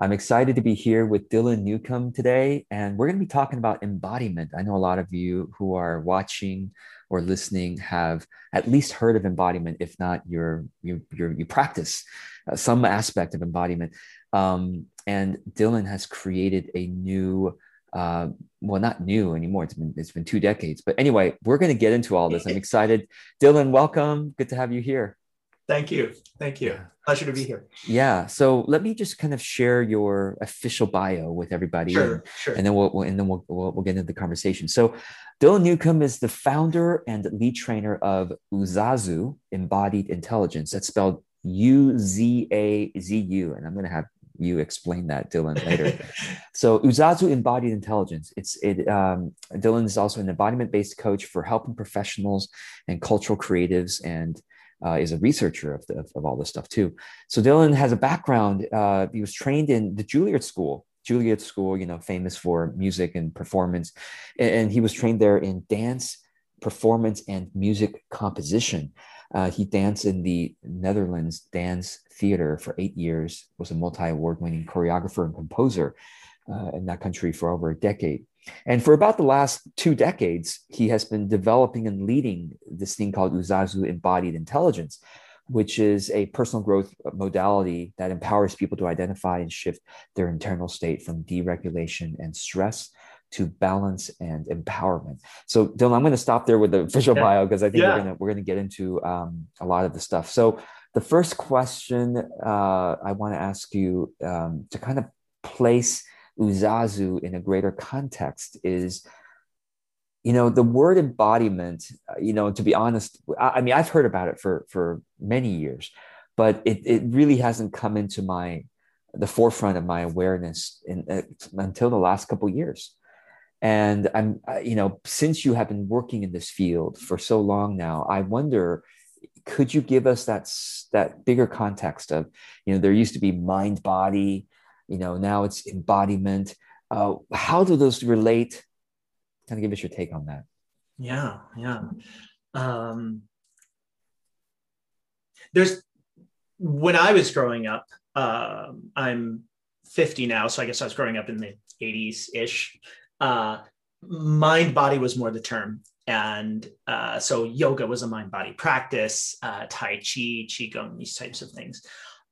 I'm excited to be here with Dylan Newcomb today, and we're going to be talking about embodiment. I know a lot of you who are watching or listening have at least heard of embodiment, if not you're, you you you practice uh, some aspect of embodiment. Um, and Dylan has created a new, uh, well, not new anymore. It's been it's been two decades, but anyway, we're going to get into all this. I'm excited. Dylan, welcome. Good to have you here. Thank you. Thank you. Pleasure to be here. Yeah. So let me just kind of share your official bio with everybody. Sure. And, sure. and then we'll, we'll and then we'll, we'll, we'll get into the conversation. So Dylan Newcomb is the founder and lead trainer of Uzazu Embodied Intelligence. That's spelled U Z A Z U. And I'm going to have you explain that, Dylan, later. so Uzazu Embodied Intelligence. It's it. Um, Dylan is also an embodiment-based coach for helping professionals and cultural creatives and uh, is a researcher of, the, of, all this stuff too. So Dylan has a background. Uh, he was trained in the Juilliard School. Juilliard School, you know, famous for music and performance, and, and he was trained there in dance, performance, and music composition. Uh, he danced in the Netherlands Dance Theater for eight years. Was a multi-award-winning choreographer and composer uh, in that country for over a decade. And for about the last two decades, he has been developing and leading this thing called Uzazu Embodied Intelligence, which is a personal growth modality that empowers people to identify and shift their internal state from deregulation and stress to balance and empowerment. So, Dylan, I'm going to stop there with the official yeah. bio because I think yeah. we're going to we're going to get into um, a lot of the stuff. So, the first question uh, I want to ask you um, to kind of place uzazu in a greater context is you know the word embodiment uh, you know to be honest I, I, mean i've heard about it for for many years but it, it really hasn't come into my the forefront of my awareness in, uh, until the last couple years. And i'm you know since you have been working in this field for so long now i wonder could you give us that that bigger context of you know there used to be mind body you know now it's embodiment. Uh, how do those relate? Kind of give us your take on that. Yeah yeah. Um, there's when i was growing up uh, i'm 50 now so i guess i was growing up in the 80s ish uh, mind body was more the term. And uh, so yoga was a mind body practice uh, tai chi qigong these types of things.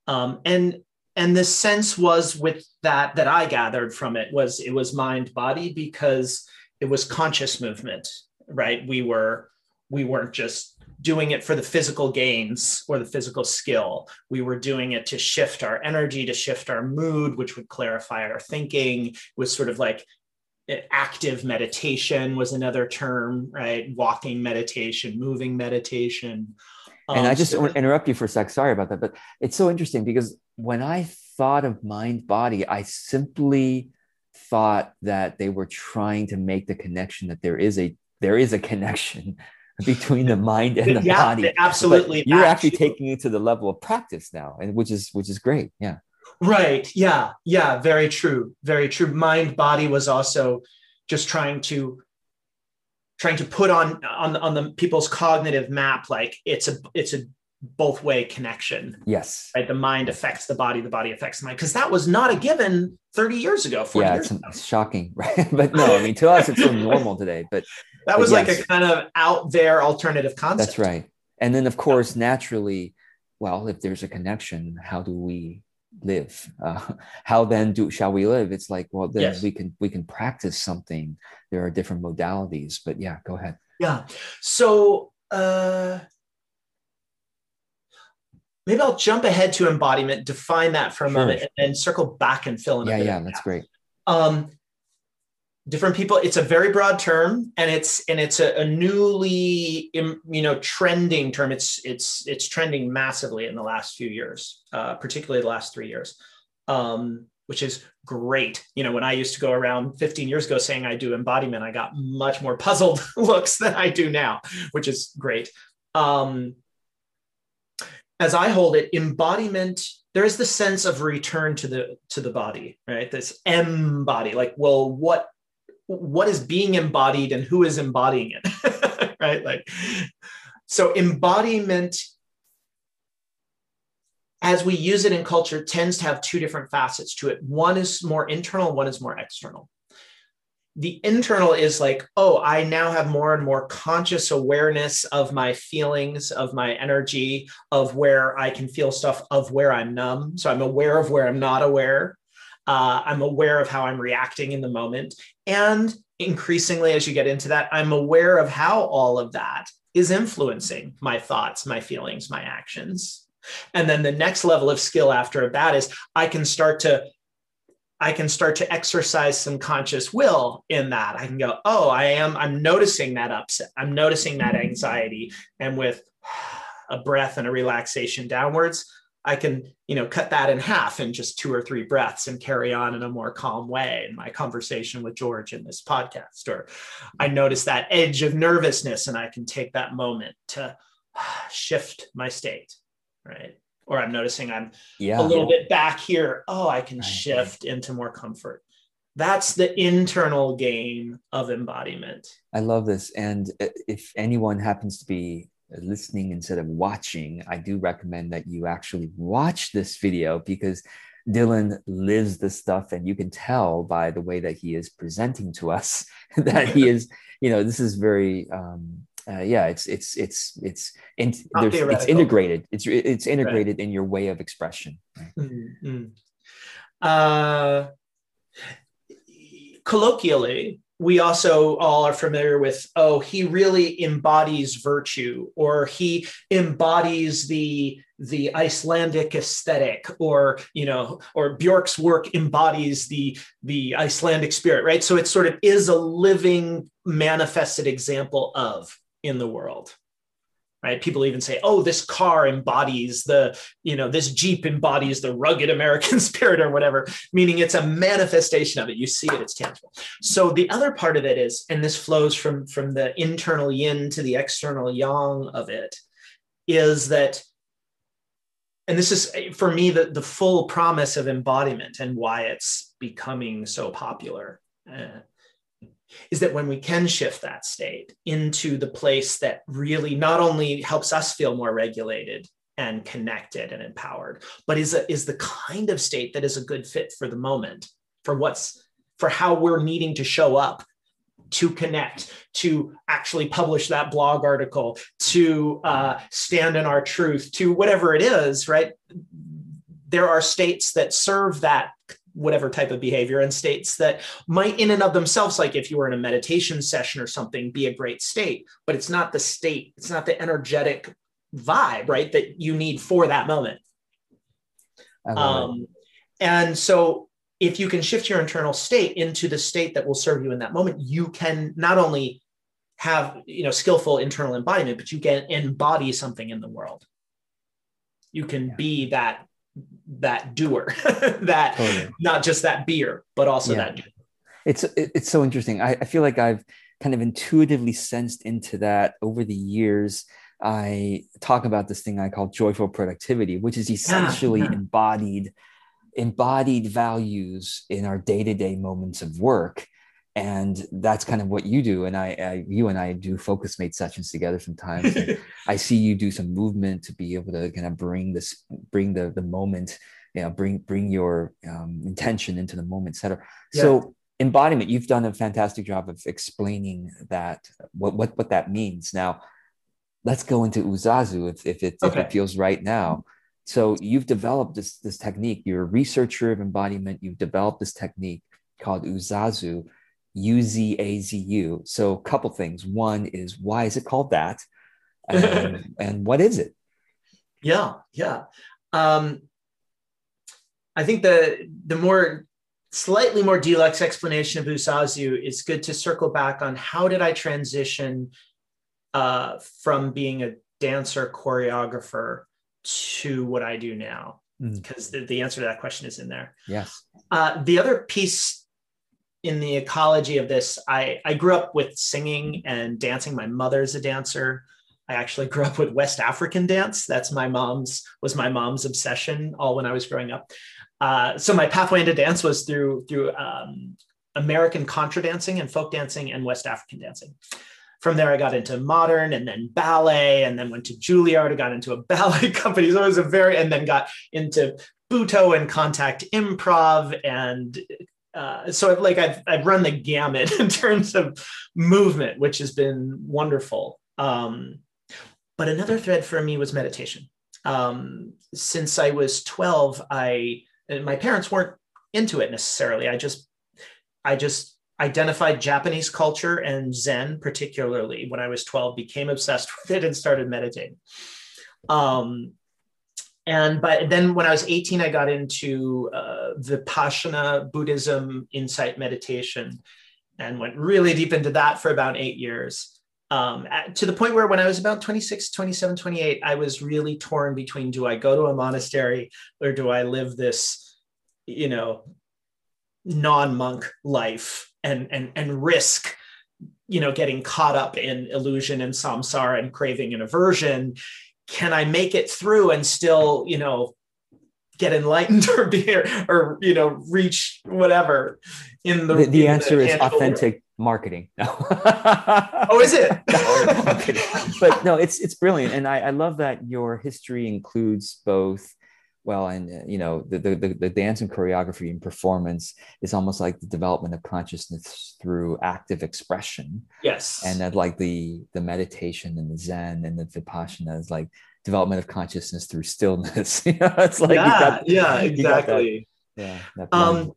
Um, and and the sense was with that that i gathered from it was it was mind body because it was conscious movement right? We were we weren't just doing it for the physical gains or the physical skill. We were doing it to shift our energy to shift our mood which would clarify our thinking it was sort of like eh, active meditation was another term right? Walking meditation moving meditation. And um, I just so, want to interrupt you for a sec. Sorry about that, but it's so interesting because when I thought of mind body, I simply thought that they were trying to make the connection that there is a there is a connection between the mind and the yeah, body. Absolutely. But you're actually taking it to the level of practice now, and which is which is great. Yeah. Right. Yeah. Yeah. Very true. Very true. Mind body was also just trying to trying to put on on on the people's cognitive map like it's a it's a both way connection yes. right? The mind affects the body the body affects the mind. Because that was not a given 30 years ago 40 yeah years it's, ago. it's shocking right? But no i mean to us it's so normal today but that was but like yes. a kind of out there alternative concept. That's right. And then of course naturally well if there's a connection how do we live? Uh, how then do shall we live? It's like well then yes. we can we can practice something. There are different modalities but yeah go ahead. Yeah. So uh maybe i'll jump ahead to embodiment define that for a sure. moment and then circle back and fill in yeah yeah that's great. Um different people it's a very broad term and it's and it's a, a, newly you know trending term. It's it's it's trending massively in the last few years uh, particularly the last three years um, which is great. You know when i used to go around 15 years ago saying i do embodiment i got much more puzzled looks than i do now which is great. Um, as i hold it embodiment there is the sense of return to the to the body right this m body like well what what is being embodied and who is embodying it right like so embodiment as we use it in culture, tends to have two different facets to it. One is more internal, one is more external. The internal is like, oh, I now have more and more conscious awareness of my feelings, of my energy, of where I can feel stuff, of where I'm numb. So I'm aware of where I'm not aware. Uh, I'm aware of how I'm reacting in the moment. And increasingly, as you get into that, I'm aware of how all of that is influencing my thoughts, my feelings, my actions. And then the next level of skill after that is I can start to I can start to exercise some conscious will in that. I can go, oh, I am, I'm noticing that upset. I'm noticing that mm-hmm. anxiety. And with a breath and a relaxation downwards, I can, you know, cut that in half in just two or three breaths and carry on in a more calm way in my conversation with George in this podcast. Or I notice that edge of nervousness and I can take that moment to shift my state, right? Or I'm noticing I'm yeah. a little bit back here. Oh, I can right. shift into more comfort. That's the internal game of embodiment. I love this. And if anyone happens to be listening instead of watching, I do recommend that you actually watch this video because Dylan lives this stuff, and you can tell by the way that he is presenting to us that he is, you know, this is very, um, uh, yeah, it's it's it's it's in, it's integrated. It's it's integrated right. in your way of expression. Right? Mm-hmm. Uh, colloquially, we also all are familiar with oh he really embodies virtue or he embodies the the icelandic aesthetic or you know or bjork's work embodies the the icelandic spirit right so it sort of is a living manifested example of in the world right? People even say oh this car embodies the you know this jeep embodies the rugged american spirit or whatever meaning it's a manifestation of it. You see it it's tangible. So the other part of it is and this flows from from the internal yin to the external yang of it is that and this is for me the, the full promise of embodiment and why it's becoming so popular uh, is that when we can shift that state into the place that really not only helps us feel more regulated and connected and empowered, but is a, is the kind of state that is a good fit for the moment, for what's for how we're needing to show up to connect, to actually publish that blog article, to uh, stand in our truth, to whatever it is, right? There are states that serve that whatever type of behavior and states that might in and of themselves like if you were in a meditation session or something be a great state but it's not the state it's not the energetic vibe right that you need for that moment. Um, and so if you can shift your internal state into the state that will serve you in that moment you can not only have you know skillful internal embodiment but you can embody something in the world. You can yeah. be that that doer, that totally. not just that beer, but also yeah. that. Doer. It's it's so interesting. I, I feel like I've kind of intuitively sensed into that over the years. I talk about this thing I call joyful productivity, which is essentially yeah, embodied embodied values in our day-to-day moments of work and that's kind of what you do. And I, I you and i do Focusmate sessions together sometimes i see you do some movement to be able to kind of bring this bring the the moment you know bring bring your um, intention into the moment etc yeah. so embodiment you've done a fantastic job of explaining that what what, what that means. Now let's go into uzazu if, if, it, okay. if it feels right now. So you've developed this this technique. You're a researcher of embodiment. You've developed this technique called uzazu U-Z-A-Z-U. So a couple things. One is why is it called that? And, and what is it? Yeah, yeah. Um, I think the the more slightly more deluxe explanation of Uzazu is good to circle back on how did I transition uh, from being a dancer choreographer to what I do now? Because mm. the, the answer to that question is in there. Yes. Uh, the other piece in the ecology of this, I, I grew up with singing and dancing. My mother's a dancer. I actually grew up with West African dance. That's my mom's was my mom's obsession all when I was growing up. Uh, so my pathway into dance was through through um, American contra dancing and folk dancing and West African dancing. from there, I got into modern and then ballet, and then went to Juilliard. I got into a ballet company. So it was a very, and then got into Butoh and contact improv. And uh, so like I've, I've run the gamut in terms of movement, which has been wonderful. Um, but another thread for me was meditation. Um, since I was 12, I, my parents weren't into it necessarily. I just, I just identified Japanese culture and Zen, particularly when I was 12, became obsessed with it and started meditating. Um, and but then when I was 18, I got into uh, Vipassana Buddhism insight meditation and went really deep into that for about eight years. Um, at, to the point where when I was about 26, 27, 28, I was really torn between do I go to a monastery or do I live this, you know, non-monk life and and and risk you know getting caught up in illusion and samsara and craving and aversion can i make it through and still you know get enlightened or be or you know reach whatever in the the, the answer the is authentic world. marketing no. oh is it no, but no it's it's brilliant and I, I love that your history includes both well and uh, you know the, the the dance and choreography and performance is almost like the development of consciousness through active expression. Yes. And that like the the meditation and the zen and the vipassana is like development of consciousness through stillness. It's like yeah got, yeah exactly. Yeah um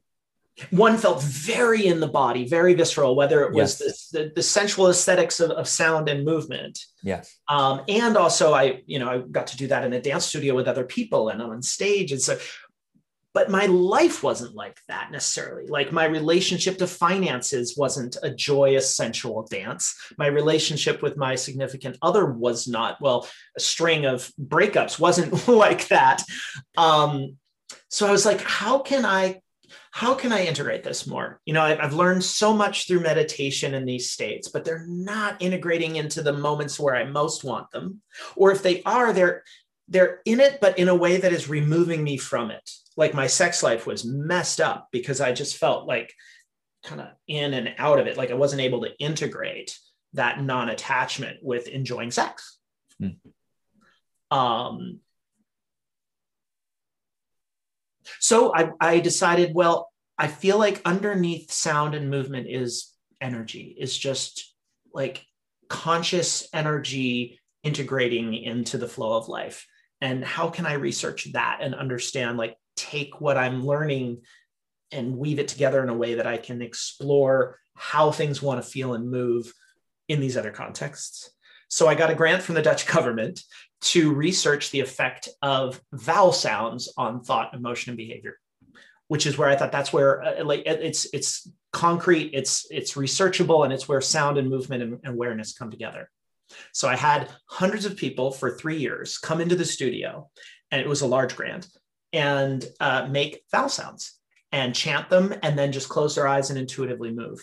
one felt very in the body, very visceral, whether it was yes. the, the, the, sensual aesthetics of, of, sound and movement. Yes. Um, and also I, you know, I got to do that in a dance studio with other people and on stage. And so, but my life wasn't like that necessarily. Like my relationship to finances wasn't a joyous, sensual dance. My relationship with my significant other was not, well, a string of breakups wasn't like that. Um, so I was like, how can I how can I integrate this more? You know, I've learned so much through meditation in these states, but they're not integrating into the moments where I most want them. Or if they are, they're they're in it, but in a way that is removing me from it. Like my sex life was messed up because I just felt like kind of in and out of it. Like I wasn't able to integrate that non-attachment with enjoying sex. Mm. Um, so I, I decided, well, I feel like underneath sound and movement is energy, is just like conscious energy integrating into the flow of life. And how can I research that and understand, like, take what I'm learning and weave it together in a way that I can explore how things want to feel and move in these other contexts. So I got a grant from the Dutch government to research the effect of vowel sounds on thought, emotion, and behavior, which is where I thought that's where uh, like it's it's concrete, it's it's researchable, and it's where sound and movement and, awareness come together. So I had hundreds of people for three years come into the studio, and it was a large grant, and uh, make vowel sounds and chant them, and then just close their eyes and intuitively move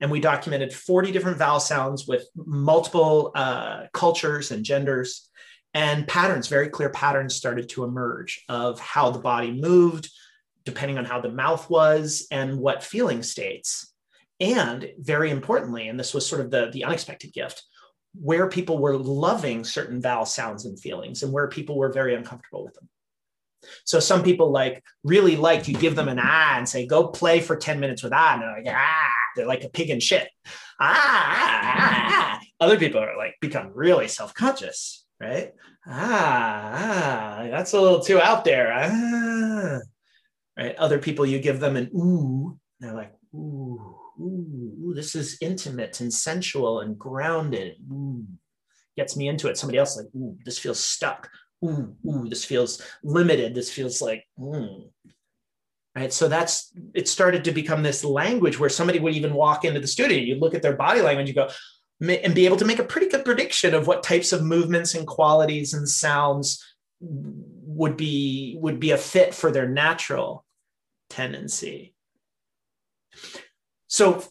and we documented 40 different vowel sounds with multiple uh, cultures and genders and patterns, very clear patterns started to emerge of how the body moved, depending on how the mouth was and what feeling states. And very importantly, and this was sort of the, the unexpected gift, where people were loving certain vowel sounds and feelings and where people were very uncomfortable with them. So some people like really liked you give them an ah and say, go play for 10 minutes with ah. And they're like, ah, they're like a pig in shit. Ah, ah, ah, ah. Other people are like become really self-conscious right? Ah, ah, that's a little too out there. Ah, right? Other people, you give them an ooh, they're like, ooh, ooh, this is intimate and sensual and grounded. Ooh, gets me into it. Somebody else like, ooh, this feels stuck. Ooh, ooh, this feels limited. This feels like, mm. Right. So that's it started to become this language where somebody would even walk into the studio. You look at their body language, you go, and be able to make a pretty good prediction of what types of movements and qualities and sounds would be would be a fit for their natural tendency. So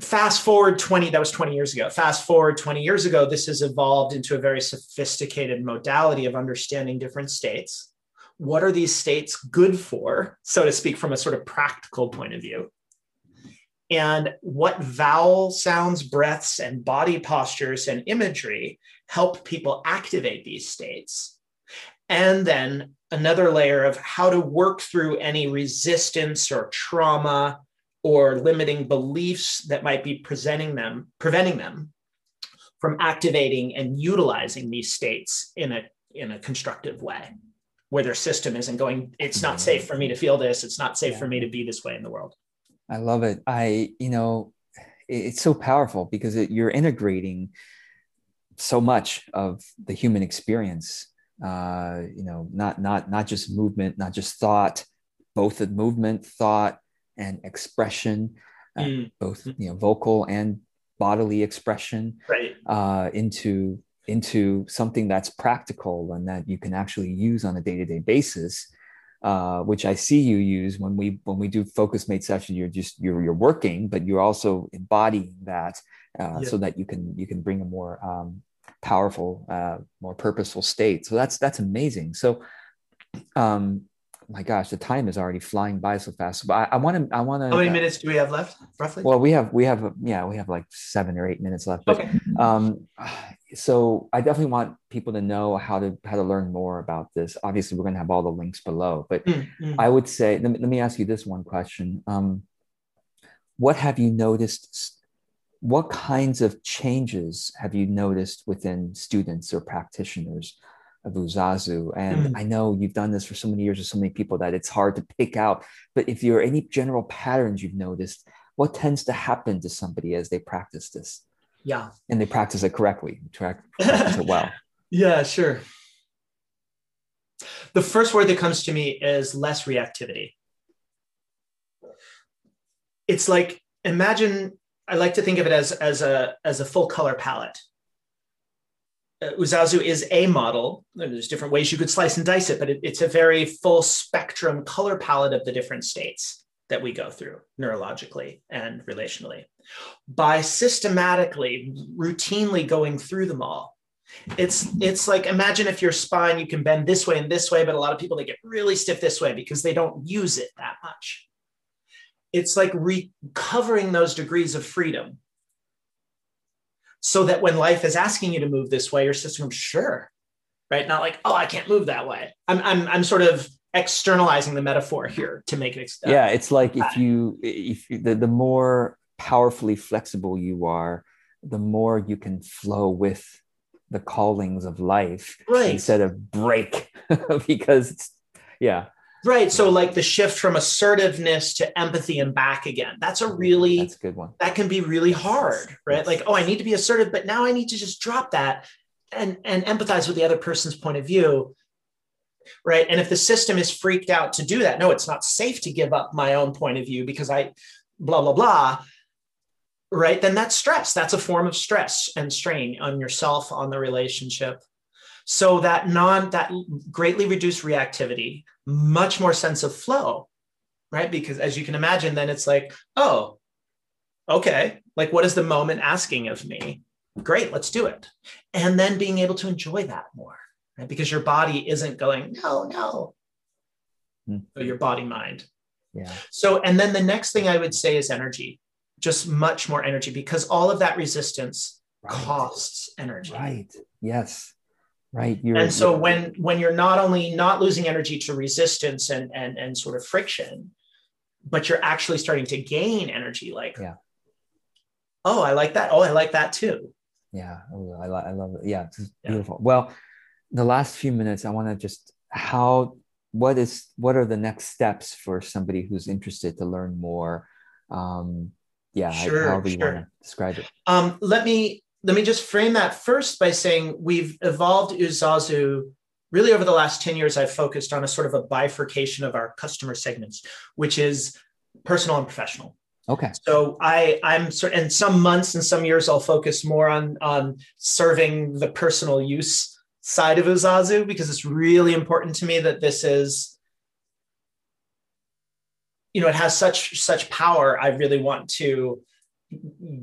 fast forward 20 that was 20 years ago. Fast forward 20 years ago this has evolved into a very sophisticated modality of understanding different states. What are these states good for so to speak from a sort of practical point of view and what vowel sounds, breaths, and body postures and imagery help people activate these states. And then another layer of how to work through any resistance or trauma or limiting beliefs that might be presenting them, preventing them from activating and utilizing these states in a in a constructive way where their system isn't going it's not safe for me to feel this it's not safe yeah. for me to be this way in the world i love it i you know it's so powerful because it, you're integrating so much of the human experience uh, you know not not not just movement not just thought both the movement thought and expression uh, mm. both you know vocal and bodily expression right. uh, into into something that's practical and that you can actually use on a day-to-day basis uh, which I see you use when we when we do Focusmate session. You're just you're you're working, but you're also embodying that uh, yeah. so that you can you can bring a more um, powerful, uh, more purposeful state. So that's that's amazing. So, um, my gosh, the time is already flying by so fast. But I want to, I want to. How many uh, minutes do we have left, roughly? Well, we have, we have, yeah, we have like seven or eight minutes left. But, okay. Um, so I definitely want people to know how to how to learn more about this. Obviously, we're going to have all the links below. But mm-hmm. I would say, let me, let me ask you this one question: um, What have you noticed? What kinds of changes have you noticed within students or practitioners? of Uzazu. And mm. I know you've done this for so many years with so many people that it's hard to pick out. But if there are any general patterns you've noticed, what tends to happen to somebody as they practice this? Yeah. And they practice it correctly, practice it well. Yeah, sure. The first word that comes to me is less reactivity. It's like imagine I like to think of it as as a as a full color palette uh, Uzazu is a model. There's different ways you could slice and dice it, but it, it's a very full spectrum color palette of the different states that we go through neurologically and relationally. By systematically, routinely going through them all, it's it's like imagine if your spine you can bend this way and this way, but a lot of people they get really stiff this way because they don't use it that much. It's like recovering those degrees of freedom so that when life is asking you to move this way, your system, sure, right? Not like, oh, I can't move that way. I'm, I'm, I'm sort of externalizing the metaphor here to make it. Uh, yeah, it's like if you, if you, the, the more powerfully flexible you are, the more you can flow with the callings of life right. instead of break because it's, yeah Right. So like the shift from assertiveness to empathy and back again. That's a really that's a good one. That can be really hard, right? Like, oh, I need to be assertive, but now I need to just drop that and and empathize with the other person's point of view. Right. And if the system is freaked out to do that, no, it's not safe to give up my own point of view because I blah blah blah. Right. Then that's stress. That's a form of stress and strain on yourself, on the relationship. So that non that greatly reduced reactivity, much more sense of flow, right? Because as you can imagine, then it's like, oh, okay, like what is the moment asking of me? Great, let's do it. And then being able to enjoy that more, right? Because your body isn't going, no, no. Mm-hmm. So your body mind. Yeah. So, and then the next thing I would say is energy, just much more energy because all of that resistance right. costs energy. Right. Yes right you're, and so when when you're not only not losing energy to resistance and and and sort of friction but you're actually starting to gain energy like yeah oh i like that oh i like that too yeah oh, I, I love it yeah it's beautiful yeah. well the last few minutes i want to just how what is what are the next steps for somebody who's interested to learn more um yeah sure, however you sure. want to describe it um let me let me just frame that first by saying we've evolved Uzazu really over the last 10 years. I've focused on a sort of a bifurcation of our customer segments, which is personal and professional. Okay. So I I'm sort in some months and some years I'll focus more on on serving the personal use side of Uzazu because it's really important to me that this is you know it has such such power. I really want to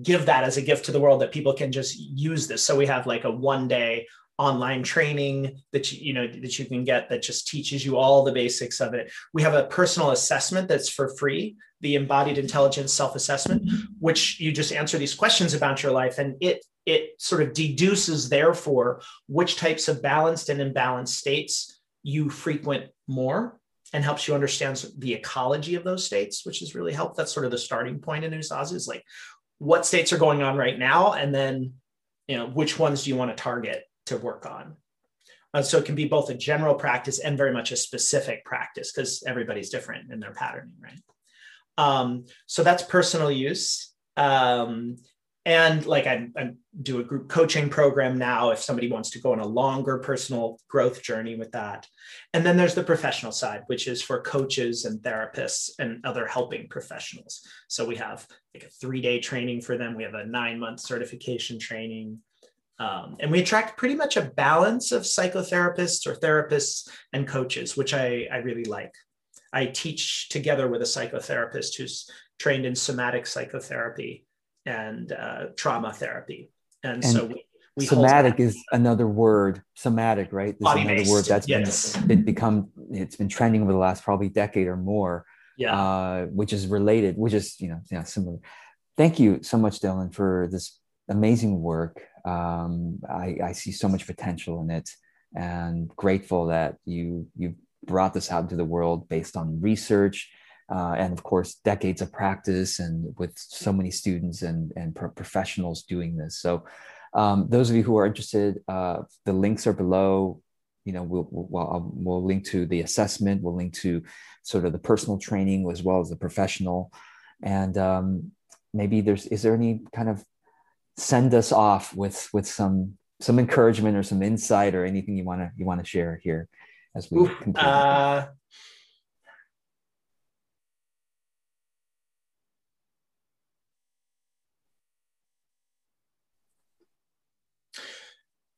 give that as a gift to the world that people can just use this. So we have like a one day online training that you, you know that you can get that just teaches you all the basics of it. We have a personal assessment that's for free, the embodied intelligence self-assessment, which you just answer these questions about your life and it it sort of deduces therefore which types of balanced and imbalanced states you frequent more and helps you understand the ecology of those states, which is really helpful. That's sort of the starting point in Uzazu is like what states are going on right now, and then you know which ones do you want to target to work on. Uh, so it can be both a general practice and very much a specific practice because everybody's different in their patterning, right? Um, so that's personal use. Um, and like I, I, do a group coaching program now if somebody wants to go on a longer personal growth journey with that. And then there's the professional side which is for coaches and therapists and other helping professionals. So we have like a three day training for them. We have a nine month certification training. Um, and we attract pretty much a balance of psychotherapists or therapists and coaches which I, I really like. I teach together with a psychotherapist who's trained in somatic psychotherapy and uh, trauma therapy. And, and so we, we somatic is another word, somatic, right? This Body is another word that's yes. been, been become it's been trending over the last probably decade or more. Yeah. Uh, which is related, which is you know, yeah, similar. Thank you so much, Dylan, for this amazing work. Um, I, I see so much potential in it, and grateful that you you brought this out into the world based on research uh, and of course decades of practice and with so many students and, and pro- professionals doing this. So um, those of you who are interested uh, the links are below. You know we'll, we'll, we'll link to the assessment we'll link to sort of the personal training as well as the professional. And um, maybe there's is there any kind of send us off with with some some encouragement or some insight or anything you want to you want to share here as we continue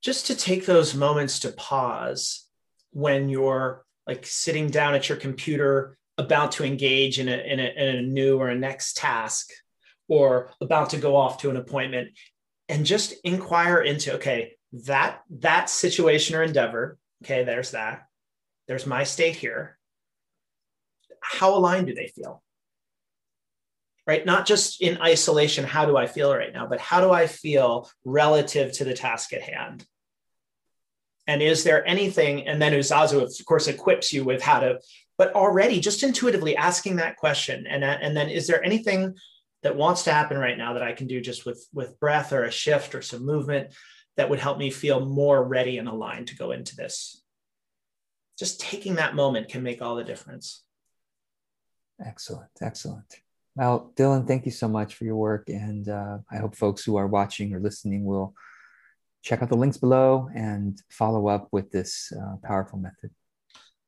just to take those moments to pause when you're like sitting down at your computer about to engage in a, in a, in a new or a next task or about to go off to an appointment and just inquire into okay that that situation or endeavor okay there's that there's my state here. How aligned do they feel right not just in isolation how do i feel right now but how do i feel relative to the task at hand and is there anything, and then Uzazu, of course, equips you with how to, but already just intuitively asking that question. And, uh, and then is there anything that wants to happen right now that I can do just with, with breath or a shift or some movement that would help me feel more ready and aligned to go into this? Just taking that moment can make all the difference. Excellent. Excellent. Well, Dylan, thank you so much for your work. And uh, I hope folks who are watching or listening will check out the links below and follow up with this uh, powerful method.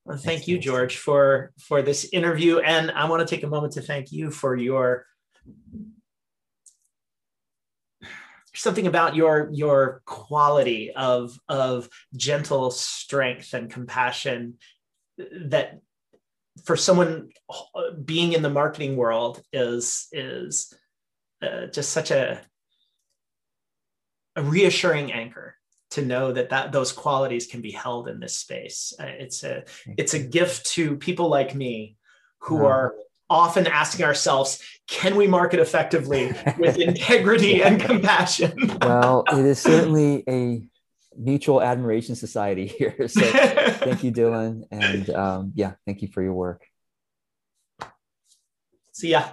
Well, thank you, George, for for this interview, and I want to take a moment to thank you for your something about your your quality of of gentle strength and compassion that for someone being in the marketing world is is uh, just such a a reassuring anchor to know that, that those qualities can be held in this space. Uh, it's a it's a gift to people like me who are often asking ourselves, can we market effectively with integrity and compassion? well, it is certainly a mutual admiration society here. So thank you, Dylan. And um, yeah, thank you for your work. See ya.